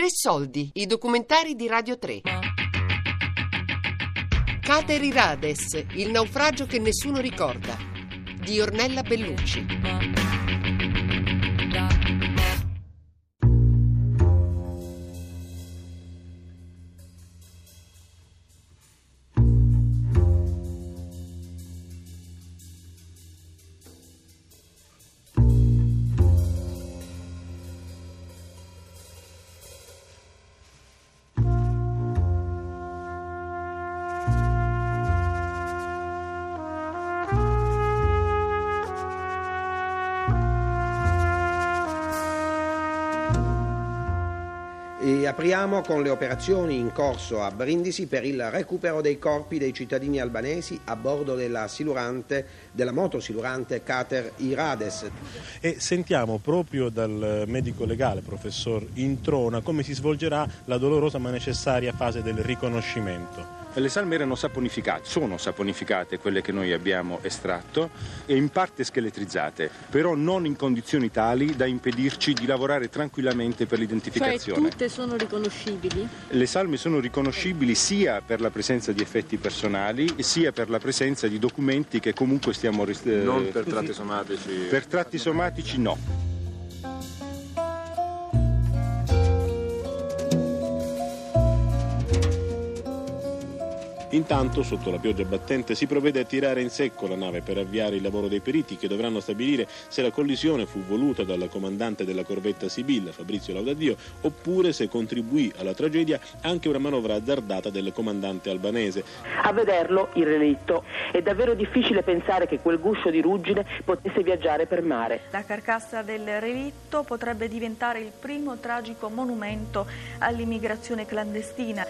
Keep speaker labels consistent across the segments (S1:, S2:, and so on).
S1: Tre soldi, i documentari di Radio 3. Cateri Rades, il naufragio che nessuno ricorda, di Ornella Bellucci.
S2: Apriamo con le operazioni in corso a Brindisi per il recupero dei corpi dei cittadini albanesi a bordo della, silurante, della motosilurante Cater Irades.
S3: E sentiamo proprio dal medico legale, professor Introna, come si svolgerà la dolorosa ma necessaria fase del riconoscimento.
S4: Le salme erano saponificate, sono saponificate quelle che noi abbiamo estratto e in parte scheletrizzate, però non in condizioni tali da impedirci di lavorare tranquillamente per l'identificazione.
S5: Cioè tutte sono riconoscibili?
S4: Le salme sono riconoscibili sia per la presenza di effetti personali sia per la presenza di documenti che comunque stiamo...
S6: Rist- non per tratti somatici?
S4: Per tratti somatici no.
S3: Intanto, sotto la pioggia battente, si provvede a tirare in secco la nave per avviare il lavoro dei periti che dovranno stabilire se la collisione fu voluta dal comandante della corvetta Sibilla, Fabrizio Laudadio, oppure se contribuì alla tragedia anche una manovra azzardata del comandante albanese.
S7: A vederlo, il relitto, è davvero difficile pensare che quel guscio di ruggine potesse viaggiare per mare.
S8: La carcassa del relitto potrebbe diventare il primo tragico monumento all'immigrazione clandestina.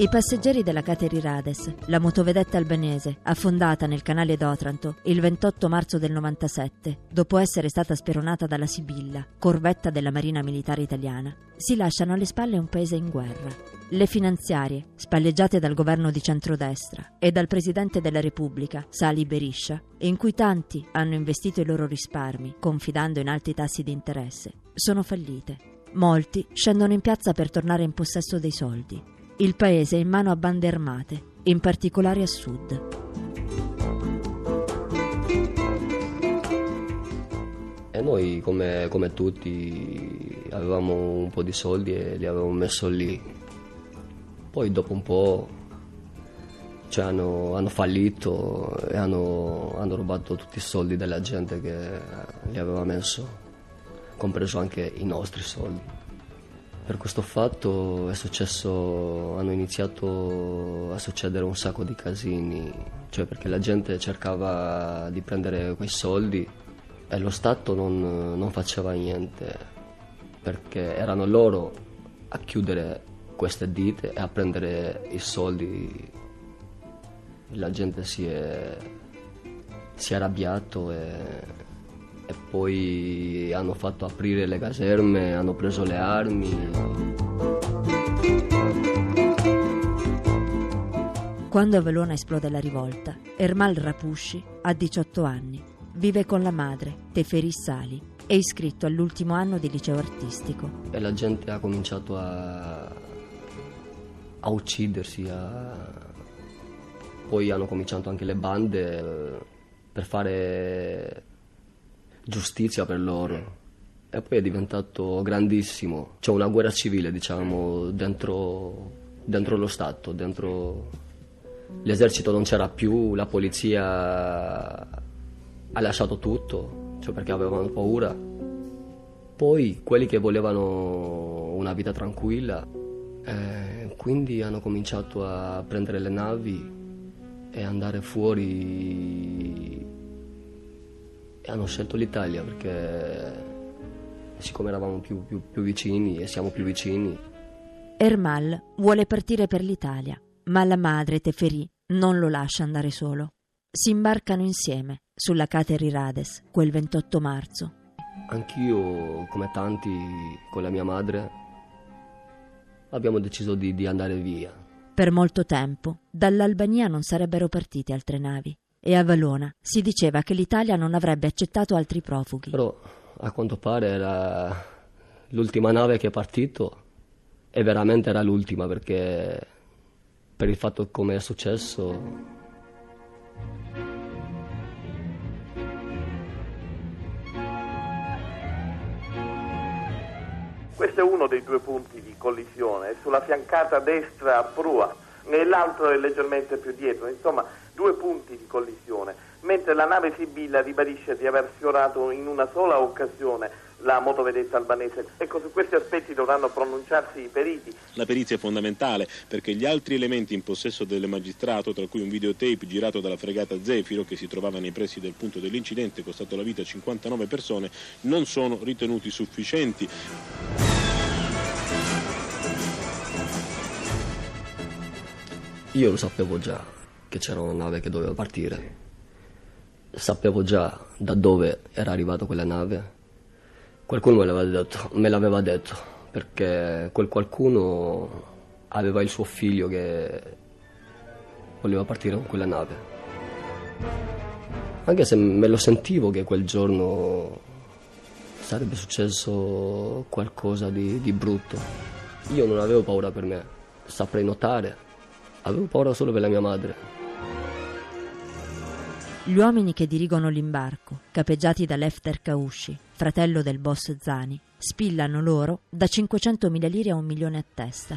S9: I passeggeri della Cateri Rades, la motovedetta albanese, affondata nel canale d'Otranto il 28 marzo del 97, dopo essere stata speronata dalla Sibilla, corvetta della Marina Militare Italiana, si lasciano alle spalle un paese in guerra. Le finanziarie, spalleggiate dal governo di centrodestra e dal Presidente della Repubblica, Sali Beriscia, in cui tanti hanno investito i loro risparmi, confidando in alti tassi di interesse, sono fallite. Molti scendono in piazza per tornare in possesso dei soldi. Il paese è in mano a bande armate, in particolare a sud.
S10: E noi, come, come tutti, avevamo un po' di soldi e li avevamo messo lì. Poi dopo un po' cioè hanno, hanno, fallito e hanno, hanno, rubato tutti i soldi della gente che li aveva messo, compreso anche i nostri soldi. Per questo fatto successo, hanno iniziato a succedere un sacco di casini, cioè perché la gente cercava di prendere quei soldi e lo Stato non, non faceva niente, perché erano loro a chiudere queste ditte e a prendere i soldi. La gente si è, si è arrabbiato e e poi hanno fatto aprire le caserme, hanno preso le armi.
S9: Quando a Velona esplode la rivolta, Ermal Rapushi ha 18 anni, vive con la madre, Teferi Sali, è iscritto all'ultimo anno di liceo artistico.
S10: E la gente ha cominciato a, a uccidersi, a... poi hanno cominciato anche le bande eh, per fare giustizia per loro. E poi è diventato grandissimo. C'è una guerra civile, diciamo, dentro, dentro lo Stato, dentro... L'esercito non c'era più, la polizia ha lasciato tutto, cioè perché avevano paura. Poi quelli che volevano una vita tranquilla, eh, quindi hanno cominciato a prendere le navi e andare fuori e hanno scelto l'Italia perché siccome eravamo più, più, più vicini e siamo più vicini.
S9: Ermal vuole partire per l'Italia, ma la madre Teferi non lo lascia andare solo. Si imbarcano insieme sulla Cateri Rades quel 28 marzo.
S10: anch'io, come tanti, con la mia madre, abbiamo deciso di, di andare via.
S9: Per molto tempo dall'Albania non sarebbero partite altre navi e a Valona si diceva che l'Italia non avrebbe accettato altri profughi.
S10: Però a quanto pare era l'ultima nave che è partito e veramente era l'ultima perché per il fatto come è successo
S5: Questo è uno dei due punti di collisione, è sulla fiancata destra a prua e l'altro è leggermente più dietro, insomma due punti di collisione, mentre la nave Sibilla ribadisce di aver sfiorato in una sola occasione la motovedetta albanese. Ecco, su questi aspetti dovranno pronunciarsi i periti.
S3: La perizia è fondamentale perché gli altri elementi in possesso del magistrato, tra cui un videotape girato dalla fregata Zefiro che si trovava nei pressi del punto dell'incidente, costato la vita a 59 persone, non sono ritenuti sufficienti.
S10: Io lo sapevo già che c'era una nave che doveva partire. Sapevo già da dove era arrivata quella nave. Qualcuno me l'aveva detto, me l'aveva detto perché quel qualcuno aveva il suo figlio che voleva partire con quella nave. Anche se me lo sentivo che quel giorno sarebbe successo qualcosa di, di brutto. Io non avevo paura per me, saprei notare Avevo paura solo per la mia madre.
S9: Gli uomini che dirigono l'imbarco, capeggiati da Lefter Kaushi, fratello del boss Zani, spillano loro da 500.000 lire a un milione a testa.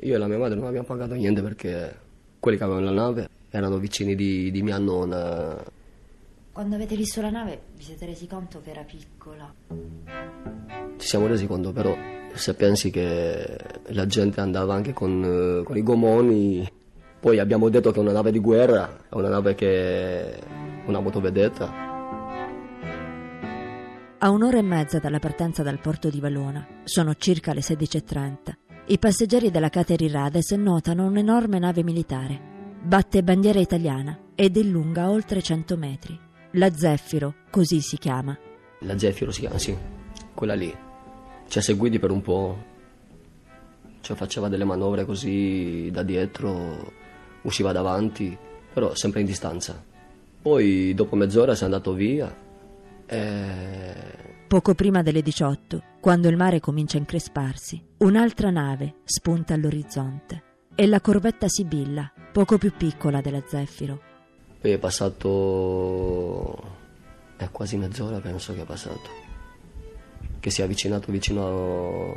S10: Io e la mia madre non abbiamo pagato niente perché quelli che avevano la nave erano vicini di, di mia nonna.
S9: Quando avete visto la nave vi siete resi conto che era piccola?
S10: Ci siamo resi conto però se pensi che la gente andava anche con, con i gomoni, poi abbiamo detto che è una nave di guerra, è una nave che è una motovedetta.
S9: A un'ora e mezza dalla partenza dal porto di Valona, sono circa le 16.30, i passeggeri della Cateri Rades notano un'enorme nave militare. Batte bandiera italiana ed è lunga oltre 100 metri. La Zeffiro, così si chiama.
S10: La Zeffiro si chiama, sì, quella lì ci ha seguiti per un po', cioè faceva delle manovre così da dietro, usciva davanti, però sempre in distanza. Poi dopo mezz'ora si è andato via e...
S9: Poco prima delle 18, quando il mare comincia a incresparsi, un'altra nave spunta all'orizzonte. È la corvetta Sibilla, poco più piccola della Zeffiro.
S10: Poi è passato... è quasi mezz'ora penso che è passato che si è avvicinato vicino,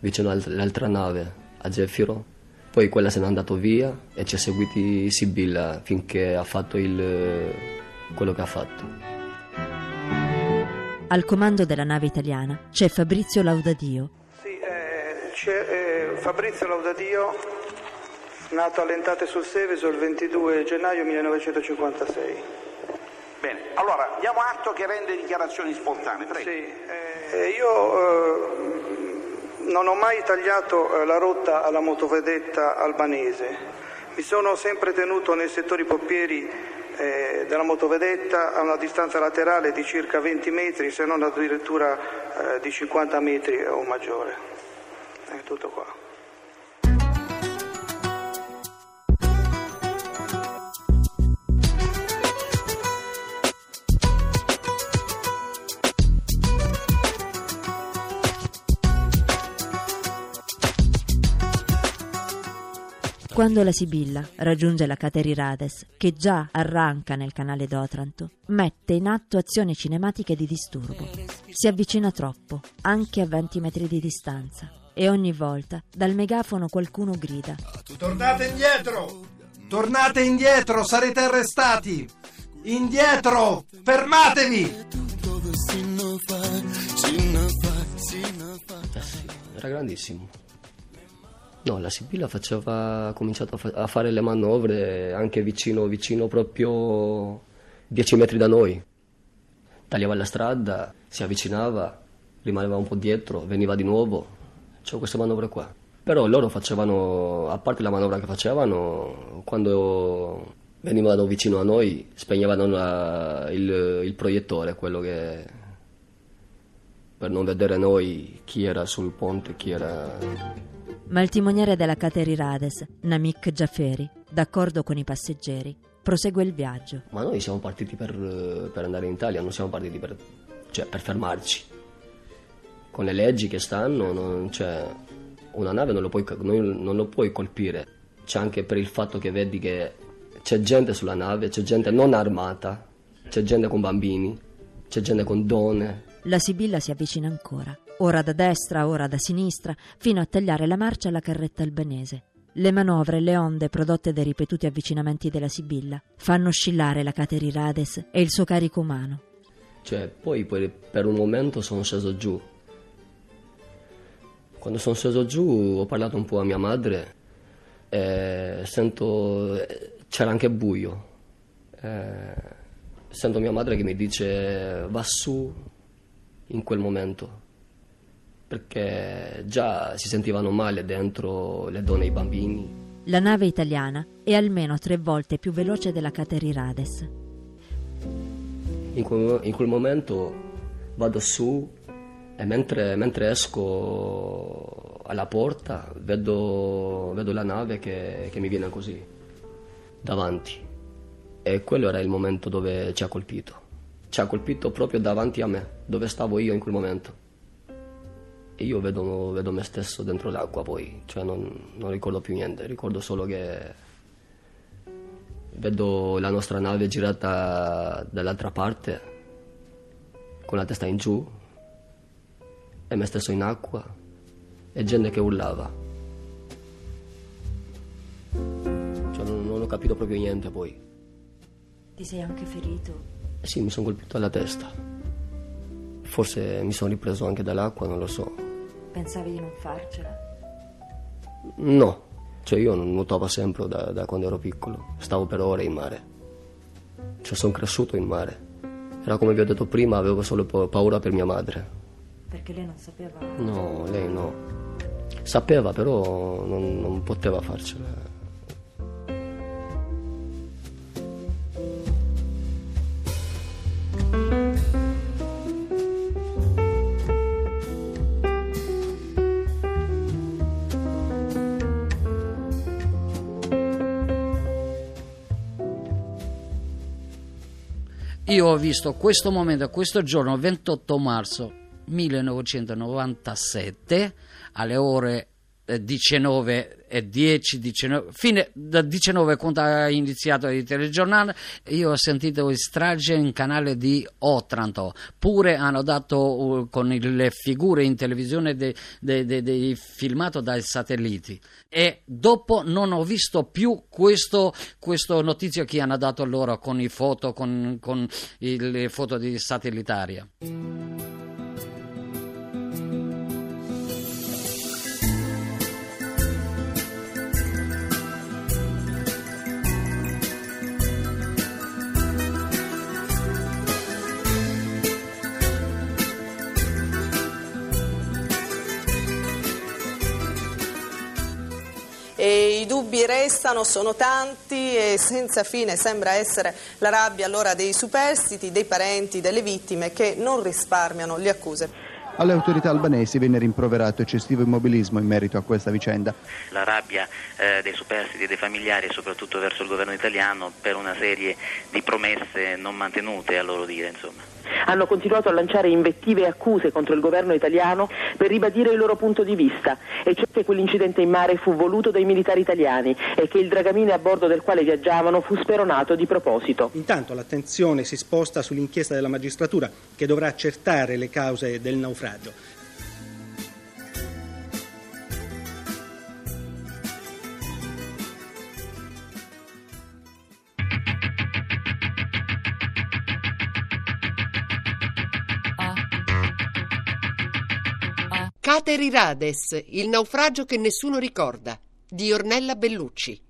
S10: vicino all'altra nave, a Zefiro. Poi quella se n'è andato via e ci ha seguiti Sibilla finché ha fatto il, quello che ha fatto.
S9: Al comando della nave italiana c'è Fabrizio Laudadio.
S11: Sì, eh, c'è eh, Fabrizio Laudadio, nato a Lentate sul Seveso il 22 gennaio 1956.
S12: Bene, allora diamo atto che rende dichiarazioni spontanee, prego.
S11: Sì, eh, eh, io eh, non ho mai tagliato eh, la rotta alla motovedetta albanese, mi sono sempre tenuto nei settori poppieri eh, della motovedetta a una distanza laterale di circa 20 metri, se non addirittura eh, di 50 metri o maggiore. È tutto qua.
S9: Quando la Sibilla raggiunge la Cateri Rades, che già arranca nel canale d'Otranto, mette in atto azioni cinematiche di disturbo. Si avvicina troppo, anche a 20 metri di distanza, e ogni volta dal megafono qualcuno grida:
S13: Tornate indietro! Tornate indietro, sarete arrestati! Indietro! Fermatevi!
S10: Era grandissimo. No, la Sibilla faceva, ha cominciato a, fa- a, fare le manovre anche vicino, vicino proprio 10 metri da noi. Tagliava la strada, si avvicinava, rimaneva un po' dietro, veniva di nuovo. C'ho queste manovre qua. Però loro facevano, a parte la manovra che facevano, quando venivano vicino a noi, spegnevano la, il, il proiettore, quello che per non vedere noi chi era sul ponte, chi era...
S9: Ma il timoniere della Cateri Rades, Namik Jaferi, d'accordo con i passeggeri, prosegue il viaggio.
S10: Ma noi siamo partiti per, per andare in Italia, non siamo partiti per, cioè, per fermarci. Con le leggi che stanno, non, cioè, una nave non lo, puoi, non lo puoi colpire. C'è anche per il fatto che vedi che c'è gente sulla nave, c'è gente non armata, c'è gente con bambini, c'è gente con donne.
S9: La Sibilla si avvicina ancora, ora da destra, ora da sinistra, fino a tagliare la marcia alla carretta albanese. Le manovre e le onde prodotte dai ripetuti avvicinamenti della Sibilla fanno oscillare la Cateri Rades e il suo carico umano.
S10: Cioè, poi, per un momento sono sceso giù. Quando sono sceso giù ho parlato un po' a mia madre e sento c'era anche buio. Eh, sento mia madre che mi dice va su in quel momento perché già si sentivano male dentro le donne e i bambini.
S9: La nave italiana è almeno tre volte più veloce della Cateri Rades.
S10: In quel, in quel, momento vado su e mentre, mentre esco alla porta vedo, vedo la nave che, che mi viene così davanti. E quello era il momento dove ci ha colpito. Ci ha colpito proprio davanti a me, dove stavo io in quel momento. E io vedo, vedo me stesso dentro l'acqua poi, cioè non, non ricordo più niente, ricordo solo che vedo la nostra nave girata dall'altra parte, con la testa in giù, e me stesso in acqua, e gente che urlava. capito proprio niente poi.
S9: Ti sei anche ferito?
S10: Sì, mi sono colpito alla testa. Forse mi sono ripreso anche dall'acqua, non lo so.
S9: Pensavi di non farcela?
S10: No, cioè io non nuotavo sempre da, da quando ero piccolo, stavo per ore in mare. Cioè sono cresciuto in mare. Era come vi ho detto prima, avevo solo paura per mia madre.
S9: Perché lei non sapeva?
S10: No, lei no. Sapeva, però non, non poteva farcela.
S14: Io ho visto questo momento, questo giorno, 28 marzo 1997, alle ore 19 eh, e 10, 19, fine da 19 quando ha iniziato il telegiornale, io ho sentito il strage in canale di Otranto, pure hanno dato uh, con le figure in televisione dei de, de, de, filmato dai satelliti. E dopo non ho visto più questo, questo notizio che hanno dato loro con i foto, con, con le foto di satellitaria.
S15: Dubbi restano, sono tanti e senza fine sembra essere la rabbia allora dei superstiti, dei parenti, delle vittime che non risparmiano le accuse.
S16: Alle autorità albanesi venne rimproverato eccessivo immobilismo in merito a questa vicenda.
S17: La rabbia eh, dei superstiti e dei familiari, soprattutto verso il governo italiano, per una serie di promesse non mantenute, a loro dire. Insomma.
S7: Hanno continuato a lanciare invettive e accuse contro il governo italiano per ribadire il loro punto di vista, e cioè che quell'incidente in mare fu voluto dai militari italiani e che il dragamine a bordo del quale viaggiavano fu speronato di proposito.
S18: Intanto l'attenzione si sposta sull'inchiesta della magistratura che dovrà accertare le cause del naufragio naufragio.
S1: Cateri Rades, il naufragio che nessuno ricorda, di Ornella Bellucci.